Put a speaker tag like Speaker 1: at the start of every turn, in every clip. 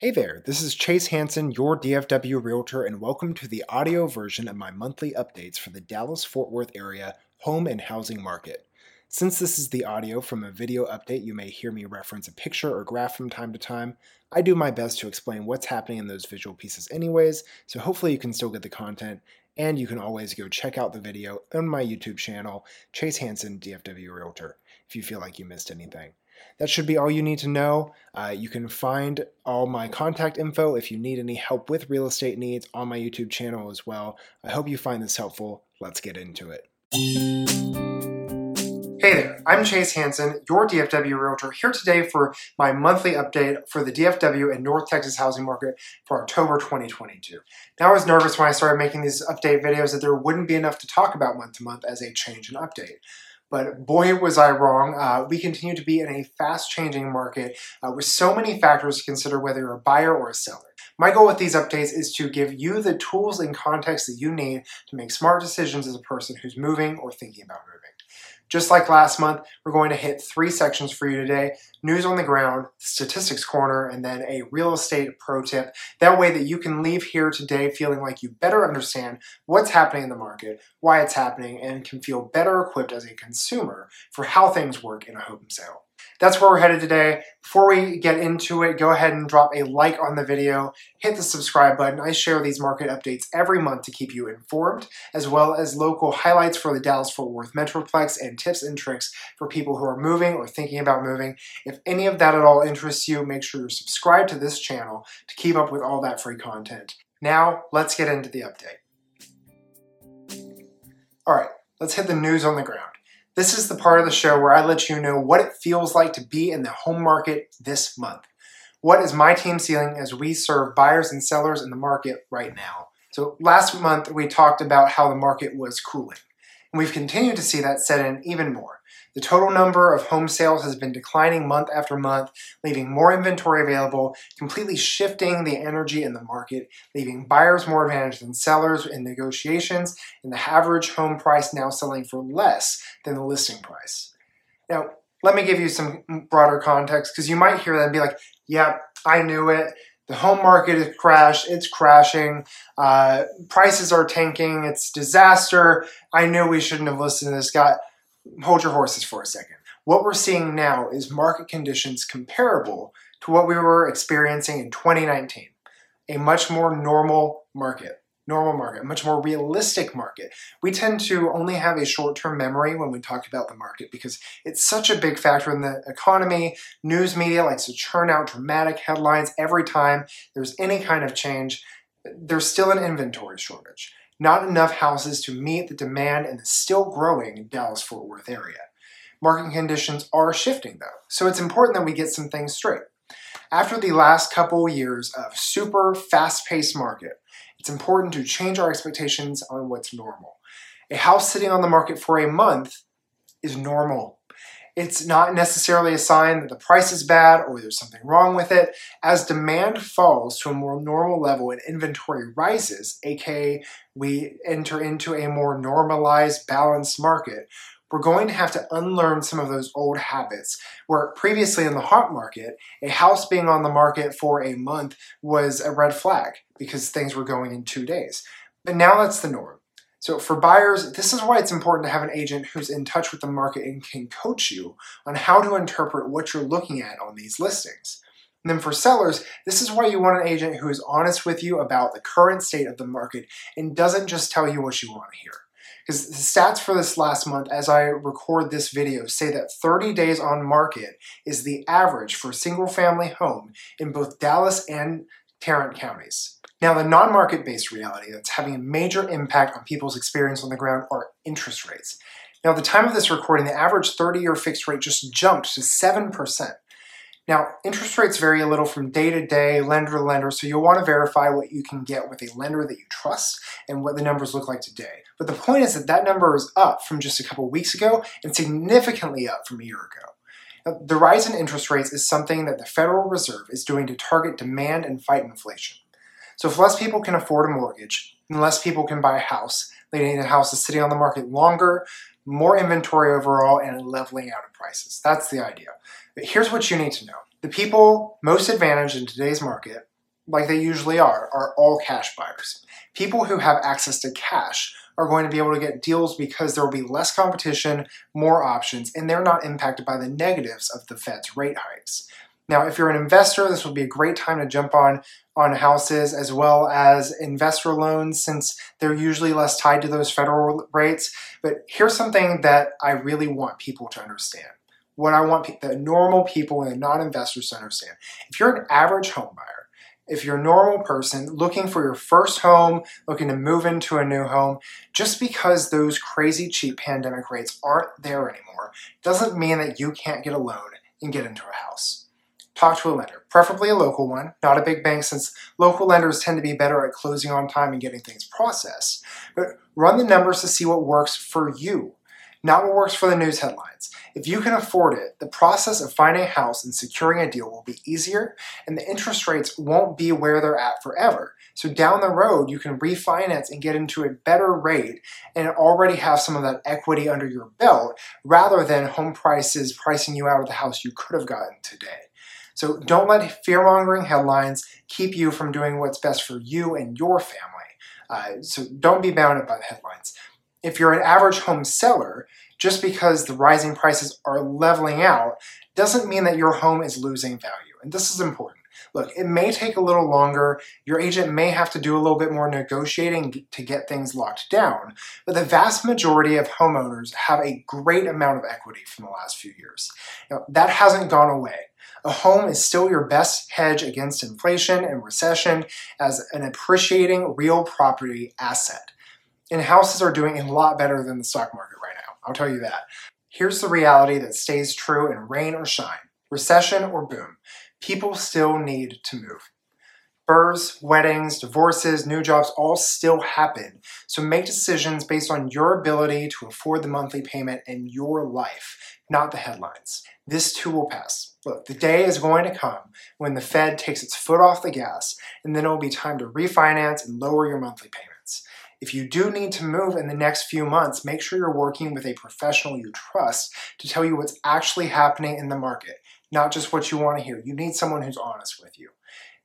Speaker 1: Hey there, this is Chase Hansen, your DFW Realtor, and welcome to the audio version of my monthly updates for the Dallas Fort Worth area home and housing market. Since this is the audio from a video update, you may hear me reference a picture or graph from time to time. I do my best to explain what's happening in those visual pieces, anyways, so hopefully you can still get the content. And you can always go check out the video on my YouTube channel, Chase Hansen, DFW Realtor, if you feel like you missed anything. That should be all you need to know. Uh, you can find all my contact info if you need any help with real estate needs on my YouTube channel as well. I hope you find this helpful. Let's get into it. Hey there, I'm Chase Hansen, your DFW Realtor, here today for my monthly update for the DFW and North Texas housing market for October 2022. Now, I was nervous when I started making these update videos that there wouldn't be enough to talk about month to month as a change and update. But boy, was I wrong. Uh, we continue to be in a fast changing market uh, with so many factors to consider whether you're a buyer or a seller. My goal with these updates is to give you the tools and context that you need to make smart decisions as a person who's moving or thinking about moving. Just like last month, we're going to hit three sections for you today news on the ground, statistics corner, and then a real estate pro tip. That way, that you can leave here today feeling like you better understand what's happening in the market, why it's happening, and can feel better equipped as a consumer for how things work in a home sale that's where we're headed today. Before we get into it, go ahead and drop a like on the video, hit the subscribe button. I share these market updates every month to keep you informed, as well as local highlights for the Dallas-Fort Worth Metroplex and tips and tricks for people who are moving or thinking about moving. If any of that at all interests you, make sure you're subscribed to this channel to keep up with all that free content. Now, let's get into the update. All right, let's hit the news on the ground. This is the part of the show where I let you know what it feels like to be in the home market this month. What is my team seeing as we serve buyers and sellers in the market right now? So, last month we talked about how the market was cooling. And we've continued to see that set in even more. The total number of home sales has been declining month after month, leaving more inventory available, completely shifting the energy in the market, leaving buyers more advantaged than sellers in negotiations, and the average home price now selling for less than the listing price. Now, let me give you some broader context because you might hear that and be like, yeah, I knew it. The home market has crashed. It's crashing. Uh, prices are tanking. It's disaster. I knew we shouldn't have listened to this guy hold your horses for a second. What we're seeing now is market conditions comparable to what we were experiencing in 2019. A much more normal market, normal market, much more realistic market. We tend to only have a short-term memory when we talk about the market because it's such a big factor in the economy. News media likes to churn out dramatic headlines every time there's any kind of change. There's still an inventory shortage not enough houses to meet the demand in the still growing Dallas-Fort Worth area. Market conditions are shifting though, so it's important that we get some things straight. After the last couple years of super fast-paced market, it's important to change our expectations on what's normal. A house sitting on the market for a month is normal it's not necessarily a sign that the price is bad or there's something wrong with it. As demand falls to a more normal level and inventory rises, aka we enter into a more normalized, balanced market, we're going to have to unlearn some of those old habits. Where previously in the hot market, a house being on the market for a month was a red flag because things were going in two days. But now that's the norm. So for buyers, this is why it's important to have an agent who's in touch with the market and can coach you on how to interpret what you're looking at on these listings. And then for sellers, this is why you want an agent who is honest with you about the current state of the market and doesn't just tell you what you want to hear. Because the stats for this last month, as I record this video, say that 30 days on market is the average for a single family home in both Dallas and Tarrant counties. Now, the non market based reality that's having a major impact on people's experience on the ground are interest rates. Now, at the time of this recording, the average 30 year fixed rate just jumped to 7%. Now, interest rates vary a little from day to day, lender to lender, so you'll want to verify what you can get with a lender that you trust and what the numbers look like today. But the point is that that number is up from just a couple weeks ago and significantly up from a year ago. Now, the rise in interest rates is something that the Federal Reserve is doing to target demand and fight inflation. So if less people can afford a mortgage, and less people can buy a house, leading to houses sitting on the market longer, more inventory overall, and leveling out of prices. That's the idea. Here's what you need to know. The people most advantaged in today's market like they usually are, are all cash buyers. People who have access to cash are going to be able to get deals because there will be less competition, more options, and they're not impacted by the negatives of the Fed's rate hikes. Now, if you're an investor, this would be a great time to jump on on houses as well as investor loans since they're usually less tied to those federal rates. But here's something that I really want people to understand. What I want the normal people and the non-investors to understand. If you're an average home buyer, if you're a normal person looking for your first home, looking to move into a new home, just because those crazy cheap pandemic rates aren't there anymore doesn't mean that you can't get a loan and get into a house. Talk to a lender, preferably a local one, not a big bank since local lenders tend to be better at closing on time and getting things processed. But run the numbers to see what works for you not what works for the news headlines. If you can afford it, the process of finding a house and securing a deal will be easier, and the interest rates won't be where they're at forever. So down the road, you can refinance and get into a better rate and already have some of that equity under your belt rather than home prices pricing you out of the house you could have gotten today. So don't let fear mongering headlines keep you from doing what's best for you and your family. Uh, so don't be bounded by the headlines if you're an average home seller, just because the rising prices are leveling out doesn't mean that your home is losing value. And this is important. Look, it may take a little longer. Your agent may have to do a little bit more negotiating to get things locked down. But the vast majority of homeowners have a great amount of equity from the last few years. Now, that hasn't gone away. A home is still your best hedge against inflation and recession as an appreciating real property asset and houses are doing a lot better than the stock market right now. I'll tell you that. Here's the reality that stays true in rain or shine, recession or boom. People still need to move. Births, weddings, divorces, new jobs all still happen. So make decisions based on your ability to afford the monthly payment in your life, not the headlines. This too will pass. Look, the day is going to come when the Fed takes its foot off the gas, and then it will be time to refinance and lower your monthly payment. If you do need to move in the next few months, make sure you're working with a professional you trust to tell you what's actually happening in the market, not just what you want to hear. You need someone who's honest with you.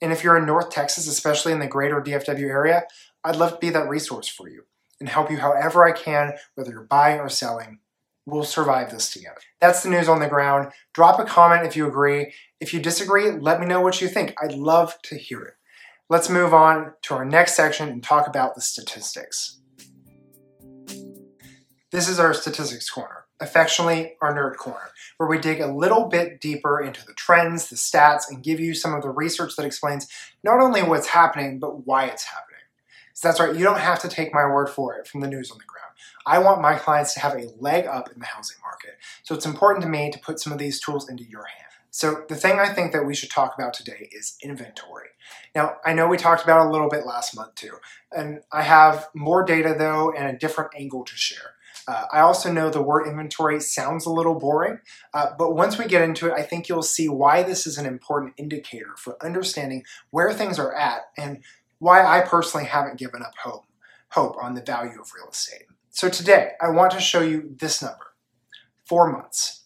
Speaker 1: And if you're in North Texas, especially in the greater DFW area, I'd love to be that resource for you and help you however I can, whether you're buying or selling. We'll survive this together. That's the news on the ground. Drop a comment if you agree. If you disagree, let me know what you think. I'd love to hear it. Let's move on to our next section and talk about the statistics. This is our statistics corner, affectionately our nerd corner, where we dig a little bit deeper into the trends, the stats, and give you some of the research that explains not only what's happening, but why it's happening. So that's right, you don't have to take my word for it from the news on the ground. I want my clients to have a leg up in the housing market. So it's important to me to put some of these tools into your hands. So the thing I think that we should talk about today is inventory. Now, I know we talked about a little bit last month too, and I have more data though and a different angle to share. Uh, I also know the word inventory sounds a little boring, uh, but once we get into it, I think you'll see why this is an important indicator for understanding where things are at and why I personally haven't given up hope, hope on the value of real estate. So today, I want to show you this number, four months.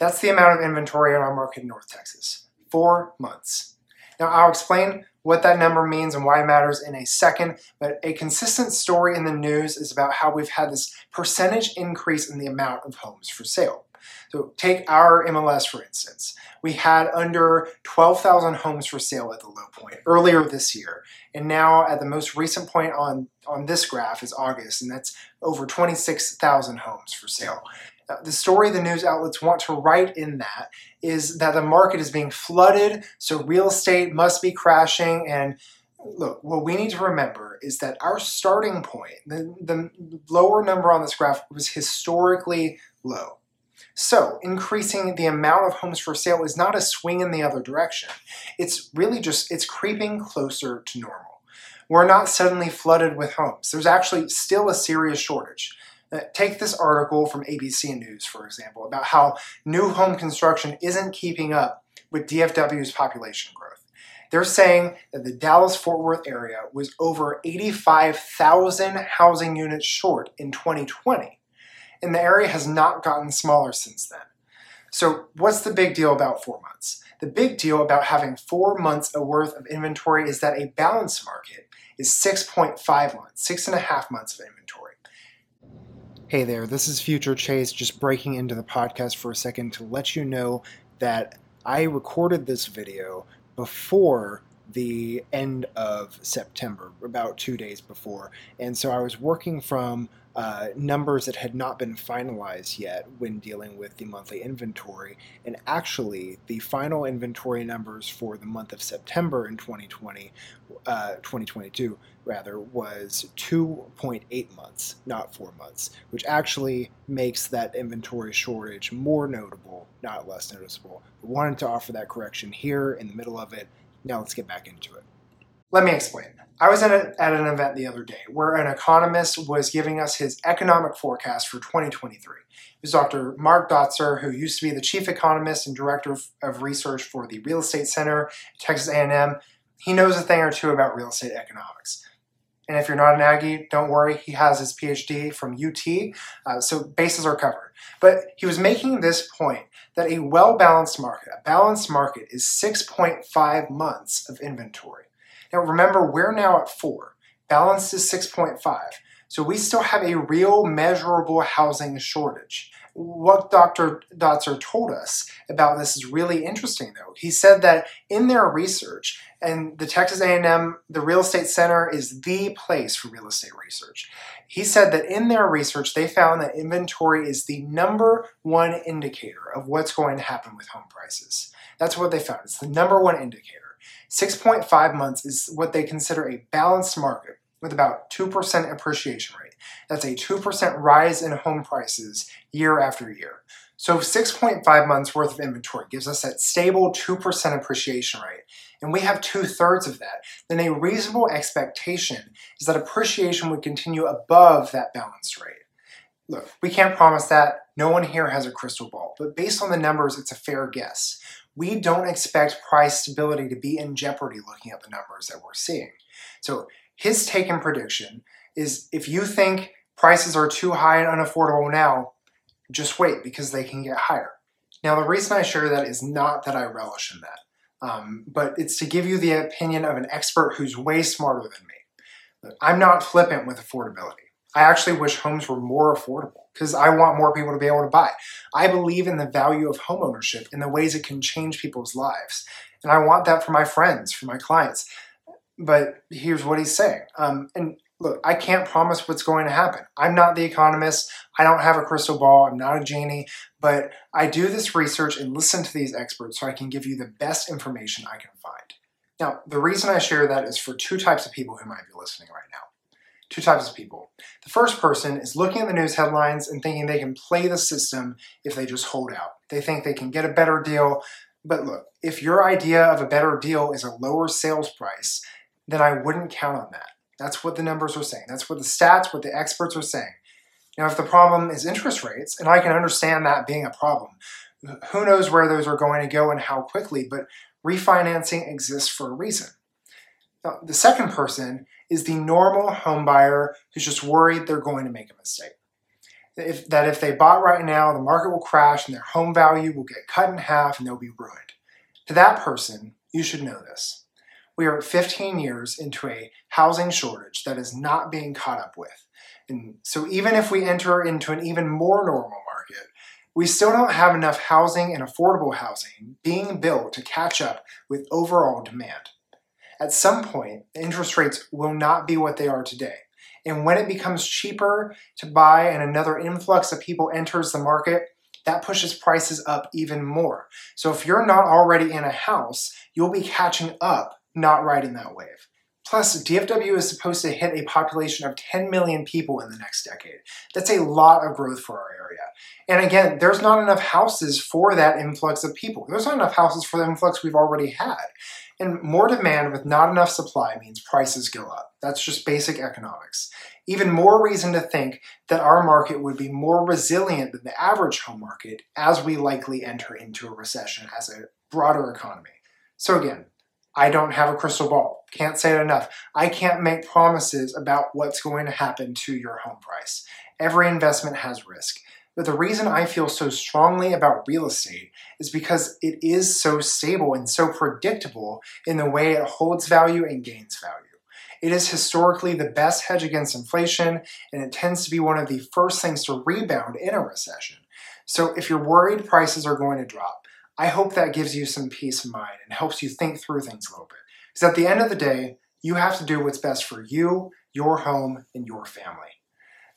Speaker 1: That's the amount of inventory in our market in North Texas. Four months. Now, I'll explain what that number means and why it matters in a second, but a consistent story in the news is about how we've had this percentage increase in the amount of homes for sale. So take our MLS for instance. We had under 12,000 homes for sale at the low point earlier this year. And now at the most recent point on, on this graph is August, and that's over 26,000 homes for sale. Uh, the story the news outlets want to write in that is that the market is being flooded, so real estate must be crashing. And look, what we need to remember is that our starting point, the, the lower number on this graph, was historically low. So, increasing the amount of homes for sale is not a swing in the other direction. It's really just, it's creeping closer to normal. We're not suddenly flooded with homes. There's actually still a serious shortage. Uh, take this article from ABC News, for example, about how new home construction isn't keeping up with DFW's population growth. They're saying that the Dallas Fort Worth area was over 85,000 housing units short in 2020, and the area has not gotten smaller since then. So, what's the big deal about four months? The big deal about having four months worth of inventory is that a balanced market is 6.5 months, six and a half months of inventory. Hey there, this is Future Chase just breaking into the podcast for a second to let you know that I recorded this video before the end of September, about two days before. And so I was working from uh, numbers that had not been finalized yet when dealing with the monthly inventory. And actually, the final inventory numbers for the month of September in 2020, uh, 2022, rather, was 2.8 months, not four months, which actually makes that inventory shortage more notable, not less noticeable. I wanted to offer that correction here in the middle of it now let's get back into it. Let me explain. I was at, a, at an event the other day where an economist was giving us his economic forecast for 2023. It was Dr. Mark Dotzour, who used to be the chief economist and director of, of research for the Real Estate Center Texas A&M. He knows a thing or two about real estate economics. And if you're not an Aggie, don't worry, he has his PhD from UT, uh, so bases are covered. But he was making this point that a well balanced market, a balanced market, is 6.5 months of inventory. Now remember, we're now at 4. Balanced is 6.5. So we still have a real measurable housing shortage. What Dr. Dotzour told us about this is really interesting though. He said that in their research, and the Texas A&M, the Real Estate Center is the place for real estate research. He said that in their research, they found that inventory is the number one indicator of what's going to happen with home prices. That's what they found. It's the number one indicator. 6.5 months is what they consider a balanced market with about 2% appreciation rate. That's a 2% rise in home prices year after year. So 6.5 months worth of inventory gives us that stable 2% appreciation rate, and we have two thirds of that. Then a reasonable expectation is that appreciation would continue above that balance rate. Look, we can't promise that. No one here has a crystal ball, but based on the numbers, it's a fair guess. We don't expect price stability to be in jeopardy looking at the numbers that we're seeing. So his take and prediction is if you think prices are too high and unaffordable now, just wait because they can get higher. Now, the reason I share that is not that I relish in that, um, but it's to give you the opinion of an expert who's way smarter than me. I'm not flippant with affordability. I actually wish homes were more affordable because I want more people to be able to buy. I believe in the value of homeownership and the ways it can change people's lives. And I want that for my friends, for my clients. But here's what he's saying. Um, and look, I can't promise what's going to happen. I'm not the economist. I don't have a crystal ball. I'm not a genie. But I do this research and listen to these experts so I can give you the best information I can find. Now, the reason I share that is for two types of people who might be listening right now. Two types of people. The first person is looking at the news headlines and thinking they can play the system if they just hold out. They think they can get a better deal. But look, if your idea of a better deal is a lower sales price, then I wouldn't count on that. That's what the numbers are saying. That's what the stats, what the experts are saying. Now, if the problem is interest rates, and I can understand that being a problem, who knows where those are going to go and how quickly, but refinancing exists for a reason. Now, the second person is the normal home buyer who's just worried they're going to make a mistake. If, that if they bought right now, the market will crash and their home value will get cut in half and they'll be ruined. To that person, you should know this we are 15 years into a housing shortage that is not being caught up with. And so even if we enter into an even more normal market, we still don't have enough housing and affordable housing being built to catch up with overall demand. At some point, interest rates will not be what they are today. And when it becomes cheaper to buy and another influx of people enters the market, that pushes prices up even more. So if you're not already in a house, you'll be catching up not riding that wave. Plus, DFW is supposed to hit a population of 10 million people in the next decade. That's a lot of growth for our area. And again, there's not enough houses for that influx of people. There's not enough houses for the influx we've already had. And more demand with not enough supply means prices go up. That's just basic economics. Even more reason to think that our market would be more resilient than the average home market as we likely enter into a recession as a broader economy. So again, I don't have a crystal ball. Can't say it enough. I can't make promises about what's going to happen to your home price. Every investment has risk. But the reason I feel so strongly about real estate is because it is so stable and so predictable in the way it holds value and gains value. It is historically the best hedge against inflation, and it tends to be one of the first things to rebound in a recession. So if you're worried prices are going to drop, I hope that gives you some peace of mind and helps you think through things a little bit. Because at the end of the day, you have to do what's best for you, your home, and your family.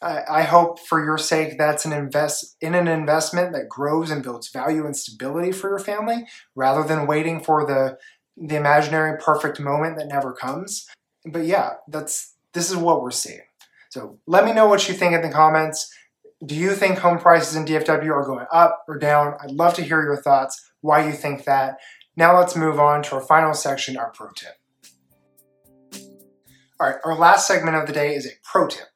Speaker 1: I hope for your sake that's an invest in an investment that grows and builds value and stability for your family rather than waiting for the the imaginary perfect moment that never comes. But yeah, that's this is what we're seeing. So let me know what you think in the comments. Do you think home prices in DFW are going up or down? I'd love to hear your thoughts, why you think that. Now let's move on to our final section, our pro tip. All right, our last segment of the day is a pro tip.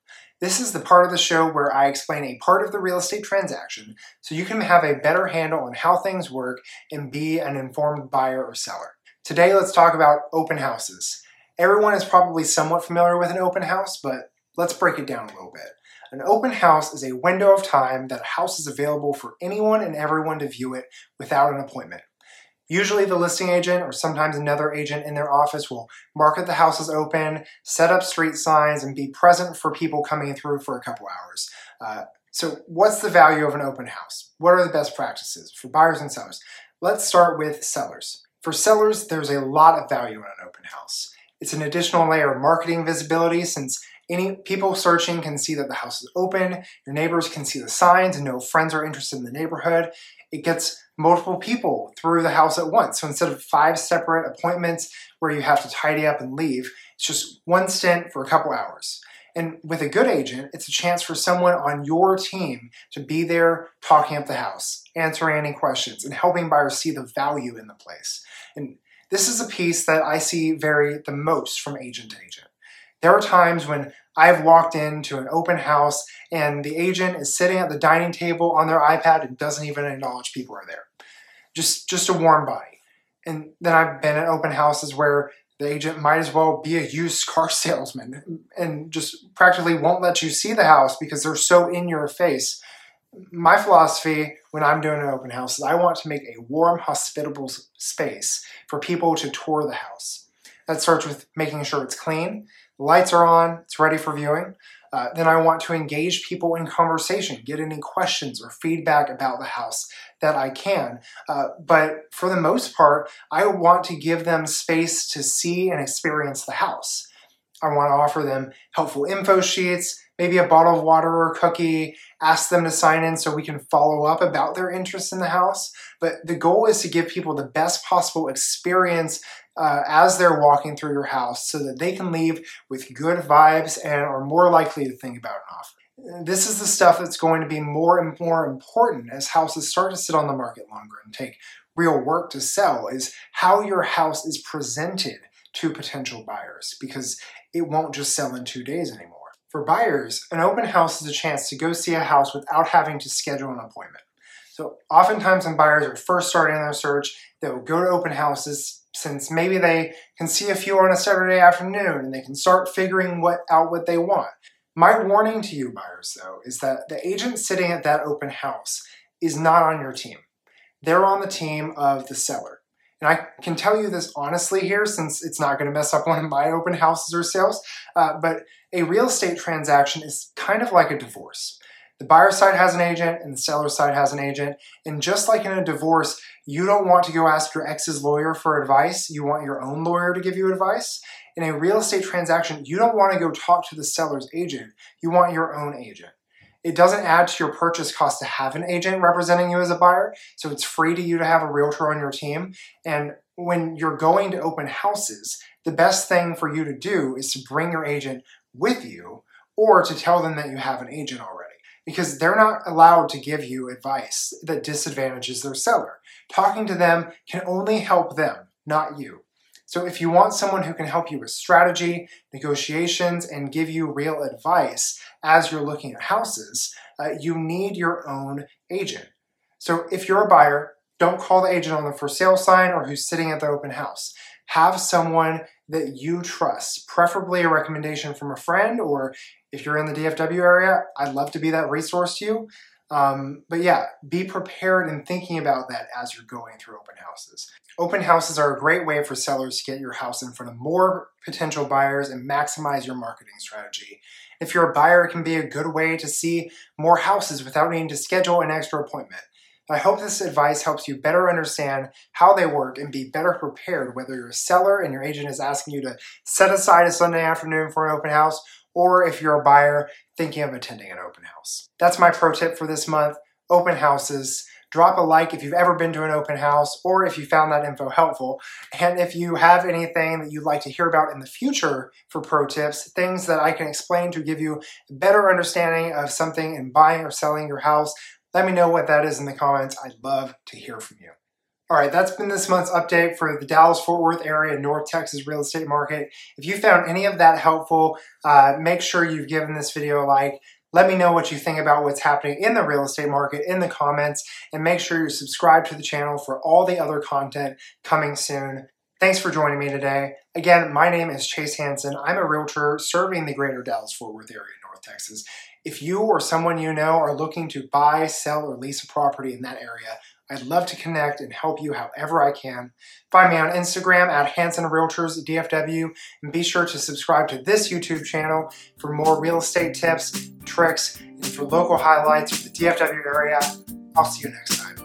Speaker 1: This is the part of the show where I explain a part of the real estate transaction so you can have a better handle on how things work and be an informed buyer or seller. Today, let's talk about open houses. Everyone is probably somewhat familiar with an open house, but let's break it down a little bit. An open house is a window of time that a house is available for anyone and everyone to view it without an appointment. Usually the listing agent or sometimes another agent in their office will market the house as open, set up street signs, and be present for people coming through for a couple hours. Uh, so what's the value of an open house? What are the best practices for buyers and sellers? Let's start with sellers. For sellers, there's a lot of value in an open house. It's an additional layer of marketing visibility since any people searching can see that the house is open, your neighbors can see the signs and know friends are interested in the neighborhood. It gets multiple people through the house at once. So instead of five separate appointments where you have to tidy up and leave, it's just one stint for a couple hours. And with a good agent, it's a chance for someone on your team to be there talking up the house, answering any questions, and helping buyers see the value in the place. And this is a piece that I see vary the most from agent to agent. There are times when I've walked into an open house and the agent is sitting at the dining table on their iPad and doesn't even acknowledge people are there. Just just a warm body. And then I've been at open houses where the agent might as well be a used car salesman and just practically won't let you see the house because they're so in your face. My philosophy when I'm doing an open house is I want to make a warm, hospitable space for people to tour the house. That starts with making sure it's clean, lights are on, it's ready for viewing. Uh, then I want to engage people in conversation, get any questions or feedback about the house that I can. Uh, but for the most part, I want to give them space to see and experience the house. I want to offer them helpful info sheets, maybe a bottle of water or a cookie, ask them to sign in so we can follow up about their interest in the house. But the goal is to give people the best possible experience uh, as they're walking through your house so that they can leave with good vibes and are more likely to think about an offer. This is the stuff that's going to be more and more important as houses start to sit on the market longer and take real work to sell is how your house is presented to potential buyers because it won't just sell in two days anymore. For buyers, an open house is a chance to go see a house without having to schedule an appointment. So oftentimes when buyers are first starting their search, they will go to open houses since maybe they can see a few on a Saturday afternoon and they can start figuring what out what they want. My warning to you buyers though is that the agent sitting at that open house is not on your team. They're on the team of the seller. And I can tell you this honestly here since it's not going to mess up one of my open houses or sales, uh, but a real estate transaction is kind of like a divorce. The buyer side has an agent and the seller side has an agent. And just like in a divorce, you don't want to go ask your ex's lawyer for advice. You want your own lawyer to give you advice. In a real estate transaction, you don't want to go talk to the seller's agent. You want your own agent. It doesn't add to your purchase cost to have an agent representing you as a buyer, so it's free to you to have a realtor on your team. And when you're going to open houses, the best thing for you to do is to bring your agent with you or to tell them that you have an agent already because they're not allowed to give you advice that disadvantages their seller. Talking to them can only help them, not you. So if you want someone who can help you with strategy, negotiations, and give you real advice as you're looking at houses, uh, you need your own agent. So if you're a buyer, don't call the agent on the for sale sign or who's sitting at the open house. Have someone that you trust, preferably a recommendation from a friend, or if you're in the DFW area, I'd love to be that resource to you. Um, but yeah, be prepared and thinking about that as you're going through open houses. Open houses are a great way for sellers to get your house in front of more potential buyers and maximize your marketing strategy. If you're a buyer, it can be a good way to see more houses without needing to schedule an extra appointment. I hope this advice helps you better understand how they work and be better prepared whether you're a seller and your agent is asking you to set aside a Sunday afternoon for an open house or if you're a buyer thinking of attending an open house. That's my pro tip for this month open houses. Drop a like if you've ever been to an open house or if you found that info helpful. And if you have anything that you'd like to hear about in the future for pro tips, things that I can explain to give you a better understanding of something in buying or selling your house, let me know what that is in the comments. I'd love to hear from you. All right, that's been this month's update for the Dallas Fort Worth area, North Texas real estate market. If you found any of that helpful, uh, make sure you've given this video a like. Let me know what you think about what's happening in the real estate market in the comments, and make sure you subscribe to the channel for all the other content coming soon. Thanks for joining me today. Again, my name is Chase Hansen. I'm a realtor serving the greater Dallas Fort Worth area, North Texas. If you or someone you know are looking to buy, sell, or lease a property in that area, I'd love to connect and help you however I can. Find me on Instagram at Hansen Realtors DFW and be sure to subscribe to this YouTube channel for more real estate tips, tricks, and for local highlights of the DFW area. I'll see you next time.